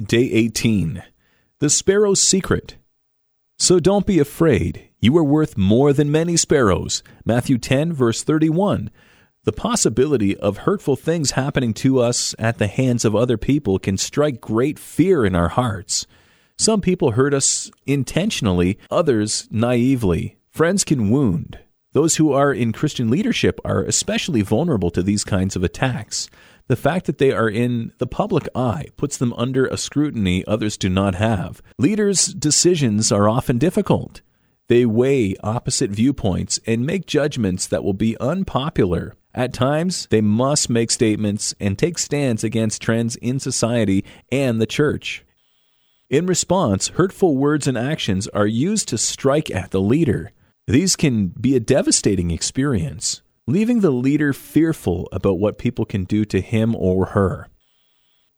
day 18. The Sparrow's Secret. So don't be afraid. You are worth more than many sparrows. Matthew 10, verse 31. The possibility of hurtful things happening to us at the hands of other people can strike great fear in our hearts. Some people hurt us intentionally, others naively. Friends can wound. Those who are in Christian leadership are especially vulnerable to these kinds of attacks. The fact that they are in the public eye puts them under a scrutiny others do not have. Leaders' decisions are often difficult. They weigh opposite viewpoints and make judgments that will be unpopular. At times, they must make statements and take stands against trends in society and the church. In response, hurtful words and actions are used to strike at the leader. These can be a devastating experience, leaving the leader fearful about what people can do to him or her.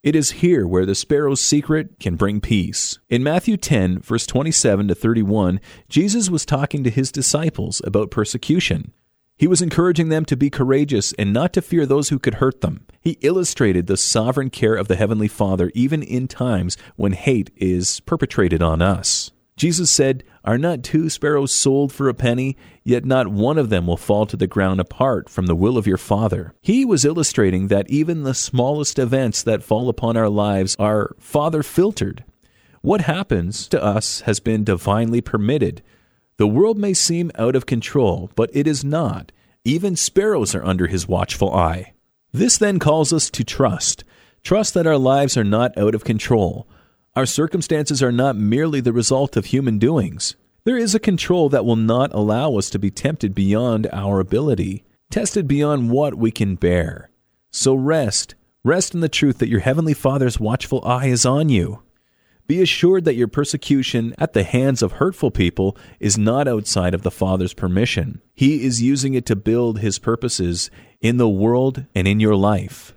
It is here where the sparrow's secret can bring peace. In Matthew 10, verse 27 to 31, Jesus was talking to his disciples about persecution. He was encouraging them to be courageous and not to fear those who could hurt them. He illustrated the sovereign care of the Heavenly Father even in times when hate is perpetrated on us. Jesus said, Are not two sparrows sold for a penny? Yet not one of them will fall to the ground apart from the will of your Father. He was illustrating that even the smallest events that fall upon our lives are Father filtered. What happens to us has been divinely permitted the world may seem out of control, but it is not. Even sparrows are under his watchful eye. This then calls us to trust. Trust that our lives are not out of control. Our circumstances are not merely the result of human doings. There is a control that will not allow us to be tempted beyond our ability, tested beyond what we can bear. So rest. Rest in the truth that your Heavenly Father's watchful eye is on you. Be assured that your persecution at the hands of hurtful people is not outside of the Father's permission. He is using it to build His purposes in the world and in your life.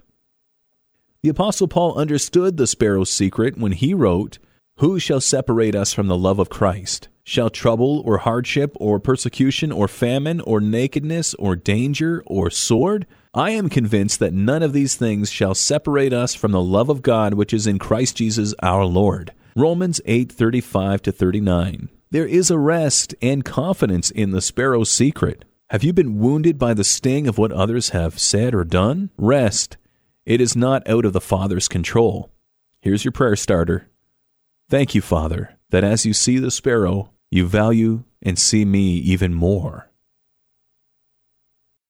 The Apostle Paul understood the sparrow's secret when he wrote, Who shall separate us from the love of Christ? Shall trouble or hardship or persecution or famine or nakedness or danger or sword? I am convinced that none of these things shall separate us from the love of God which is in Christ Jesus our Lord. Romans 8:35 to 39. There is a rest and confidence in the sparrow's secret. Have you been wounded by the sting of what others have said or done? Rest. It is not out of the Father's control. Here's your prayer starter. Thank you, Father, that as you see the sparrow, you value and see me even more.